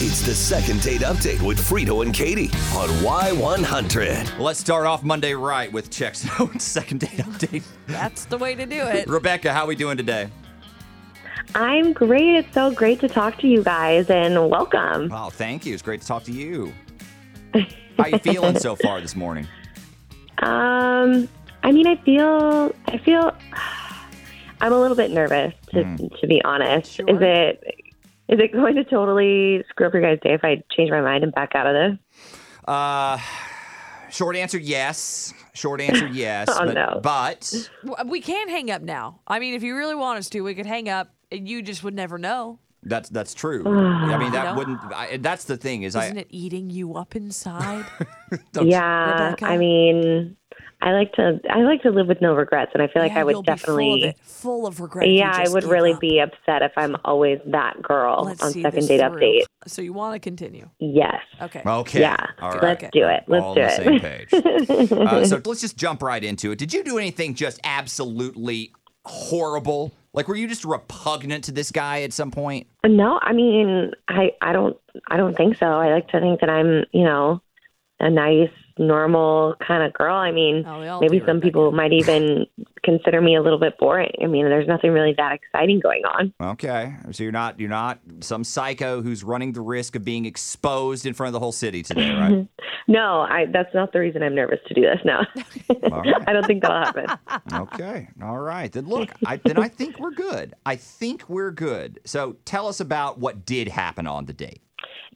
It's the second date update with Frito and Katie on Y100. Let's start off Monday right with checks out second date update. That's the way to do it. Rebecca, how are we doing today? I'm great. It's so great to talk to you guys and welcome. Oh, thank you. It's great to talk to you. How you feeling so far this morning? Um, I mean, I feel, I feel, I'm a little bit nervous to to be honest. Sure. Is it, is it going to totally screw up your guys' day if I change my mind and back out of this? Uh, short answer, yes. Short answer, yes. Oh, but, no. but We can hang up now. I mean, if you really want us to, we could hang up and you just would never know. that's that's true. I mean, that No. wouldn't. I, that's the thing is, Isn't I it eating you up inside? yeah. Rebecca? I mean, I like to, I like to live with no regrets, and I feel like Yeah, I would you'll be definitely. full of, it, full of regret. if you Yeah, I would really up. be upset if I'm always that girl Let's on second date through. update. So you want to continue? Yes. Okay. Okay. Yeah. All right. Let's Okay. do it. Let's All do on the it. same page. uh, so let's just jump right into it. Did you do anything just absolutely horrible? Like, were you just repugnant to this guy at some point? No, I mean, I I don't I don't think so. I like to think that I'm, you know, a nice, normal kind of girl. I mean, Oh, maybe do, some people Rebecca. might even consider me a little bit boring. I mean, there's nothing really that exciting going on. Okay, so you're not you're not some psycho who's running the risk of being exposed in front of the whole city today, right? No, I that's not the reason I'm nervous to do this now. All right. I don't think that'll happen. okay, all right. Then look, I, then I think we're good. I think we're good. So tell us about what did happen on the date.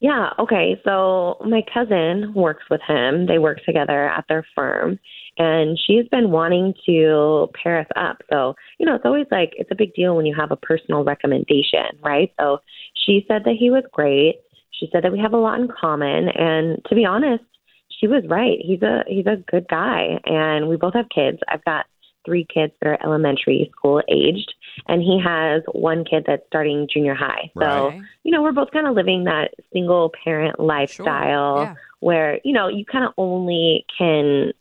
Yeah, okay. So my cousin works with him. They work together at their firm. And she's been wanting to pair us up. So, you know, it's always like it's a big deal when you have a personal recommendation, right? So she said that he was great. She said that we have a lot in common. And to be honest, she was right. He's a he's a good guy. And we both have kids. I've got three kids that are elementary school aged and he has one kid that's starting junior high. So Right. Okay. you know, we're both kind of living that single parent lifestyle Yeah. where, you know, you kind of only can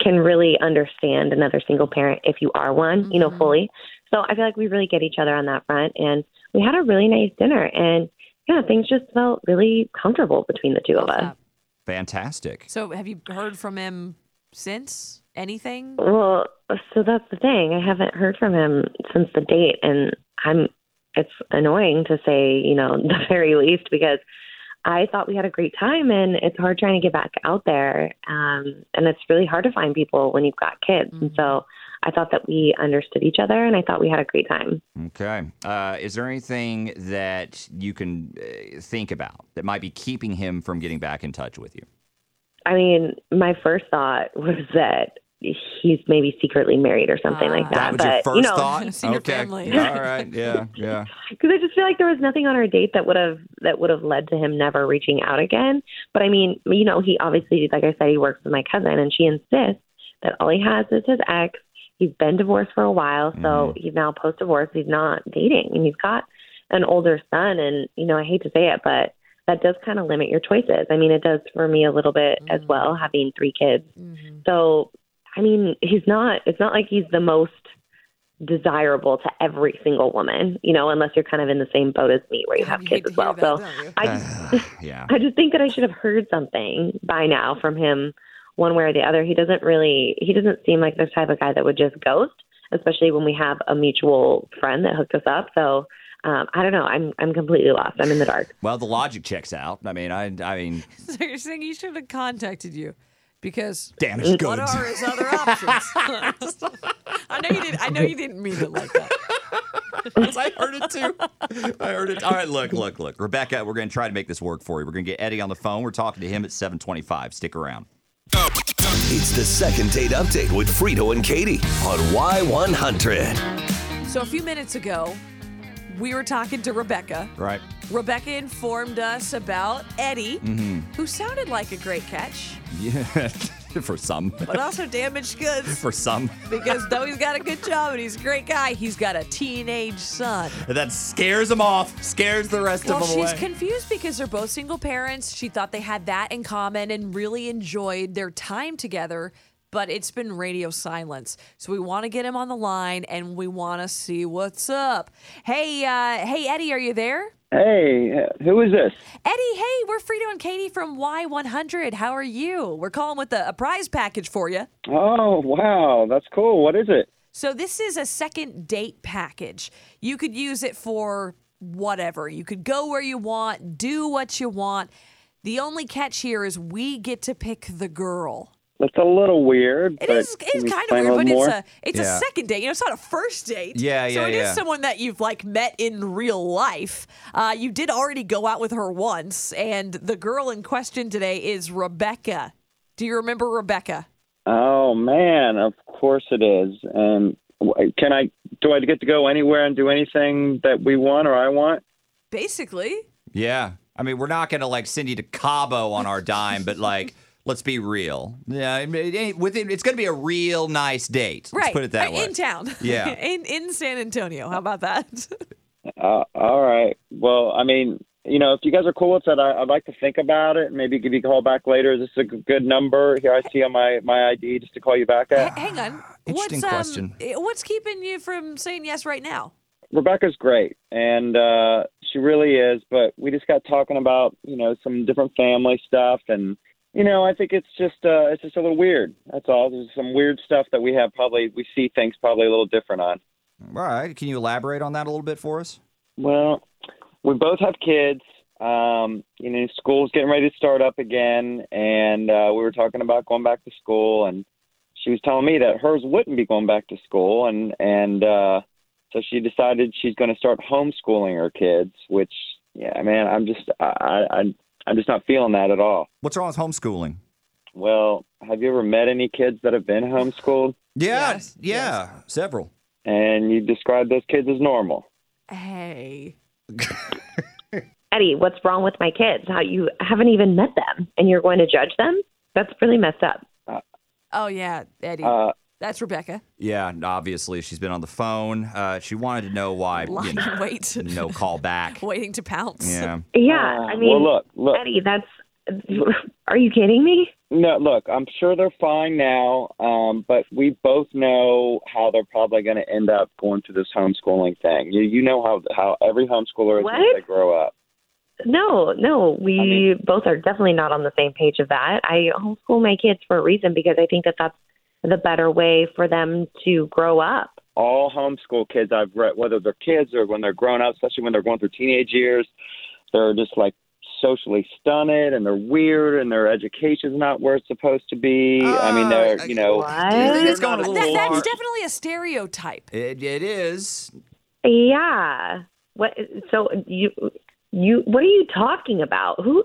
can really understand another single parent if you are one, you know, Mhm. fully. So I feel like we really get each other on that front and we had a really nice dinner and yeah, things just felt really comfortable between the two of us. Fantastic. So have you heard from him since? Anything? Well, so that's the thing. I haven't heard from him since the date, and I'm. It's annoying to say, you know, the very least, because I thought we had a great time, and it's hard trying to get back out there, um, and it's really hard to find people when you've got kids. And so, I thought that we understood each other, and I thought we had a great time. Okay. Uh, is there anything that you can uh, think about that might be keeping him from getting back in touch with you? I mean, my first thought was that he's maybe secretly married or something Ah. like That that. was your but first you know, thought. See okay. All right. Yeah. Yeah. because I just feel like there was nothing on our date that would have that would have led to him never reaching out again. But I mean, you know, he obviously, like I said, he works with my cousin, and she insists that all he has is his ex. He's been divorced for a while, so he's now post divorce. He's not dating, and he's got an older son. And you know, I hate to say it, but that does kind of limit your choices. I mean, it does for me a little bit as well, having three kids. Mhm. So, I mean, he's not, it's not like he's the most desirable to every single woman, you know, unless you're kind of in the same boat as me where you have You kids as well. that, So? I just, yeah. I just think that I should have heard something by now from him one way or the other. He doesn't really, he doesn't seem like the type of guy that would just ghost, especially when we have a mutual friend that hooked us up. So, um, I don't know. I'm, I'm completely lost. I'm in the dark. Well, the logic checks out. I mean, I, I mean, So you're saying he should have contacted you because damaged goods. what are his other options? I know you didn't. I know you didn't mean it like that. I heard it too. I heard it. All right, look, look, look. Rebecca, we're going to try to make this work for you. We're going to get Eddie on the phone. We're talking to him at 725. Stick around. It's the second date update with Frito and Katie on Y100. So a few minutes ago, we were talking to Rebecca. Right. Rebecca informed us about Eddie, Mm-hmm. who sounded like a great catch, Yeah. for some. but also damaged goods. For some. Because though he's got a good job and he's a great guy, he's got a teenage son. That scares him off, scares the rest Well, of them she's away. confused because they're both single parents. She thought they had that in common and really enjoyed their time together, but it's been radio silence. So we want to get him on the line and we want to see what's up. Hey, uh, hey, Eddie, are you there? Hey, who is this? Eddie, hey, we're Frito and Katie from Y100. How are you? We're calling with a, a prize package for you. Oh, wow, that's cool. What is it? So, this is a second date package. You could use it for whatever. You could go where you want, do what you want. The only catch here is we get to pick the girl. That's a little weird. It but is it's kind of weird, but little it's a it's Yeah. a second date. You know, it's not a first date. Yeah, yeah. So yeah, it is someone that you've like met in real life. Uh, you did already go out with her once, and the girl in question today is Rebecca. Do you remember Rebecca? Oh man, of course it is. And can I? Do I get to go anywhere and do anything that we want or I want? Basically. Yeah. I mean, we're not going to like send you to Cabo on our dime, but like, let's be real. Yeah. I It within, it's going to be a real nice date. Let's Right. put it that way. In town. Yeah. in in San Antonio. How about that? Uh, all right. Well, I mean, you know, if you guys are cool with that, I, I'd like to think about it. Maybe give you a call back later. This is this a g- good number here? I see on my my ID just to call you back H- at. hang on. Interesting what's, question. Um, what's keeping you from saying yes right now? Rebecca's great, and uh, she really is. But we just got talking about you know some different family stuff, and you know I think it's just uh, it's just a little weird. That's all. There's some weird stuff that we have probably we see things probably a little different on. All right. Can you elaborate on that a little bit for us? Well, we both have kids. Um, you know, school's getting ready to start up again, and uh, we were talking about going back to school, and she was telling me that hers wouldn't be going back to school, and and uh, so she decided she's going to start homeschooling her kids. Which, yeah, man, I'm just I, I I'm just not feeling that at all. What's wrong with homeschooling? Well, have you ever met any kids that have been homeschooled, Yeah. Yes, Yeah. Several. and you describe those kids as normal? Hey. Eddie, what's wrong with my kids? How you haven't even met them and you're going to judge them? That's really messed up. Oh yeah, Eddie. Uh, That's Rebecca. Yeah. Obviously, she's been on the phone. Uh, she wanted to know why, you Lying know, wait. no call back. Waiting to pounce. Yeah. Yeah, uh, I mean, well, look, look. Eddie, that's. Are you kidding me? No, look, I'm sure they're fine now, um, but we both know how they're probably going to end up going through this homeschooling thing. You, you know how how every homeschooler is What? when they grow up. No, no, we I mean- both are definitely not on the same page of that. I homeschool my kids for a reason because I think that that's the better way for them to grow up. All homeschool kids I've read, whether they're kids or when they're grown up, especially when they're going through teenage years, they're just like socially stunted and they're weird and their education's not where it's supposed to be. I mean, they're Uh, you know. What? Think it's They're going a little That, that's far? definitely a stereotype. It, it is. Yeah. What? So you, you, what are you talking about? Who?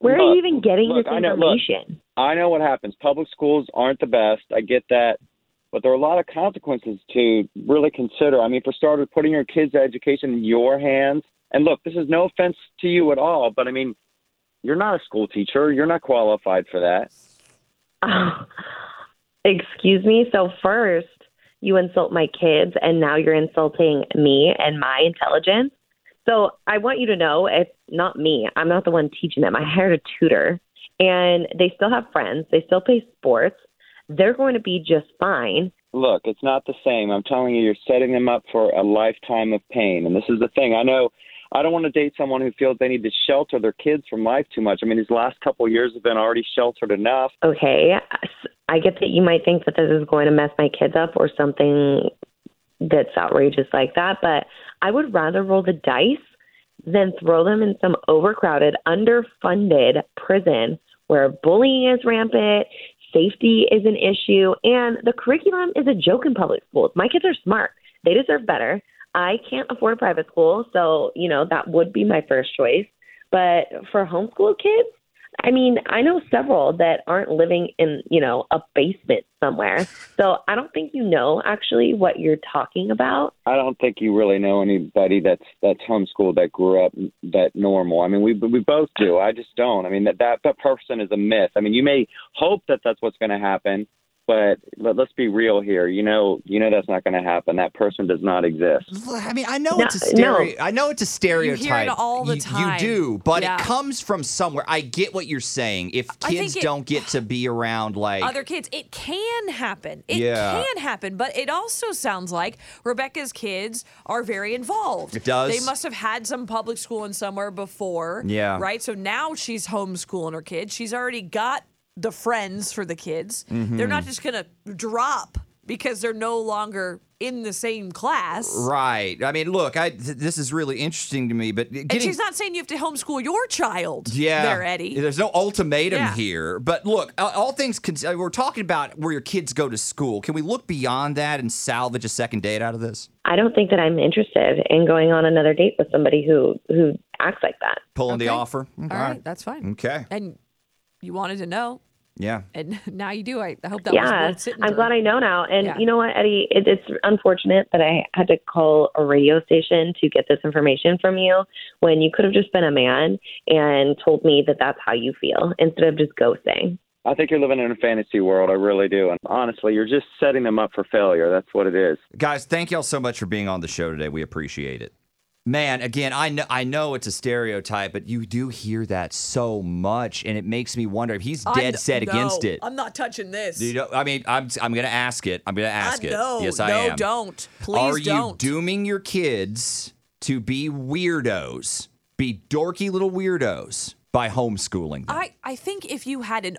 Where are you even getting look, this I know- information? I know what happens. Public schools aren't the best. I get that. But there are a lot of consequences to really consider. I mean, for starters, putting your kids' education in your hands. And look, this is no offense to you at all, but I mean, you're not a school teacher. You're not qualified for that. Oh, excuse me. So first, you insult my kids, and now you're insulting me and my intelligence. So I want you to know it's not me. I'm not the one teaching them. I hired a tutor, and they still have friends. They still play sports. They're going to be just fine. Look, it's not the same. I'm telling you, you're setting them up for a lifetime of pain. And this is the thing. I know I don't want to date someone who feels they need to shelter their kids from life too much. I mean, these last couple of years have been already sheltered enough. Okay, I get that you might think that this is going to mess my kids up or something that's outrageous like that, but I would rather roll the dice than throw them in some overcrowded, underfunded prison where bullying is rampant, safety is an issue, and the curriculum is a joke in public schools. My kids are smart. They deserve better. I can't afford private school, so, you know, that would be my first choice. But for homeschool kids, I mean, I know several that aren't living in, you know, a basement somewhere. So I don't think you know actually what you're talking about. I don't think you really know anybody that's that's homeschooled that grew up that normal. I mean, we we both do. I just don't. I mean, that that that person is a myth. I mean, you may hope that that's what's going to happen, But but let's be real here. You know, you know that's not going to happen. That person does not exist. I mean, I know No, it's a stereo. no. I know it's a stereotype. You hear it all the You- time. You do, but Yeah. it comes from somewhere. I get what you're saying. If kids it- don't get to be around, like other kids. It can happen. It Yeah. can happen, but it also sounds like Rebecca's kids are very involved. It does. They must have had some public schooling somewhere before. Yeah. Right? So now she's homeschooling her kids. She's already got the friends for the kids. Mm-hmm. They're not just going to drop because they're no longer in the same class. right. I mean, look, I th- this is really interesting to me, but getting And she's not saying you have to homeschool your child. Yeah, There, Eddie. There's no ultimatum Yeah. here, but look, all- all things cons- uh, we're talking about where your kids go to school. Can we look beyond that and salvage a second date out of this? I don't think that I'm interested in going on another date with somebody who who acts like that. Pulling the Okay. offer. All right, that's fine. Okay. And you wanted to know, Yeah. and now you do. I, I hope that was yeah, worth sitting I'm glad I know now. And Yeah. you know what, Eddie? It, it's unfortunate that I had to call a radio station to get this information from you when you could have just been a man and told me that that's how you feel instead of just ghosting. I think you're living in a fantasy world. I really do. And honestly, you're just setting them up for failure. That's what it is. Guys, thank y'all so much for being on the show today. We appreciate it. Man, again, I know I know it's a stereotype, but you do hear that so much, and it makes me wonder if he's I'm- dead set no, against it. I'm not touching this. You know, I mean, I'm I'm gonna ask it. I'm gonna ask I, it. no, yes, I am. no, am. don't. Please Are don't. Are you dooming your kids to be weirdos, be dorky little weirdos by homeschooling them? I, I think if you had an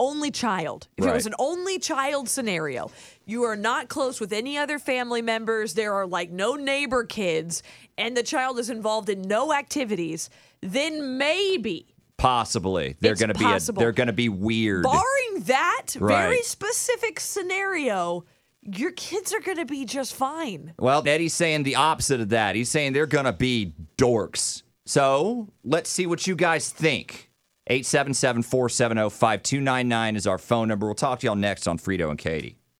only child, if it was an only child scenario, you are not close with any other family members, there are like no neighbor kids, and the child is involved in no activities, then maybe. Possibly, they're gonna be a, they're gonna be weird. Barring that very specific scenario, your kids are going to be just fine. Well, Eddie's saying the opposite of that. He's saying they're going to be dorks. So let's see what you guys think. 877 470 5299 is our phone number. We'll talk to y'all next on Frito and Katie.